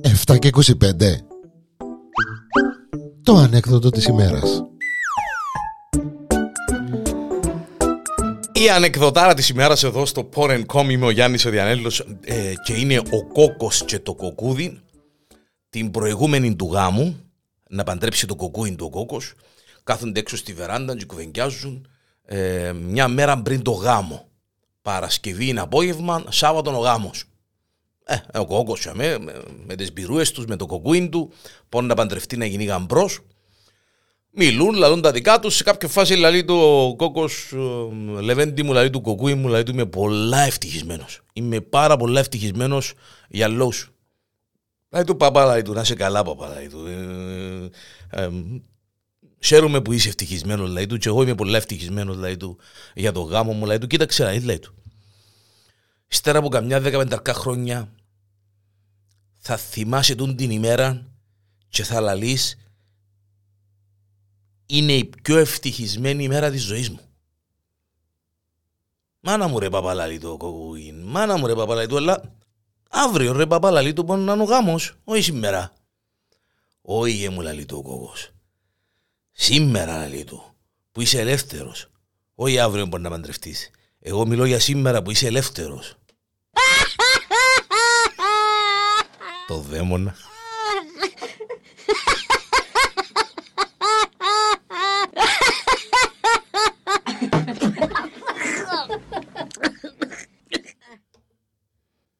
Εφτά και 25 Το ανέκδοτο της ημέρας. Η ανεκδοτάρα της ημέρας εδώ στο Porn.com είμαι ο Γιάννης ο Διανέλος ε, και είναι ο κόκος και το κοκούδι την προηγούμενη του γάμου να παντρέψει το κοκούιν του ο κόκος κάθονται έξω στη βεράντα και κουβεντιάζουν ε, μια μέρα πριν το γάμο Παρασκευή είναι απόγευμα, Σάββατο ο γάμος ε, ο κόκος με, με, με τις πυρούες τους, με το κοκούιν του πάνε να παντρευτεί να γίνει γαμπρός Μιλούν, λαλούν τα δικά τους. Σε κάποια φάση λέει του ο κόκο, ε, Λεβέντι μου, λέει του κοκούι μου, λέει του είμαι πολλά ευτυχισμένος. Είμαι πάρα πολλά ευτυχισμένος για λόγους. Λέει του παπά, λέει του, να είσαι καλά, παπά, λέει του. Ε, ε, Χαίρομαι που είσαι ευτυχισμένος, λέει του, και εγώ είμαι πολύ ευτυχισμένος, λέει του, για το γάμο μου, λέει του. Κοίταξε, λέει του. Ύστερα από καμιά δεκαπενταρκά χρόνια θα θυμάσαι τον την ημέρα και θα λαλείς είναι η πιο ευτυχισμένη ημέρα της ζωής μου. Μάνα μου ρε παπαλαλή το κοκκούιν, μάνα μου ρε παπαλαλή το, αλλά αύριο ρε παπαλαλή το μπορεί να είναι ο γάμος, όχι σήμερα. Όχι μου λαλή το κόκκος. Σήμερα λαλή του, που είσαι ελεύθερος. Όχι αύριο μπορεί να παντρευτείς. Εγώ μιλώ για σήμερα που είσαι ελεύθερος. το δαίμονα.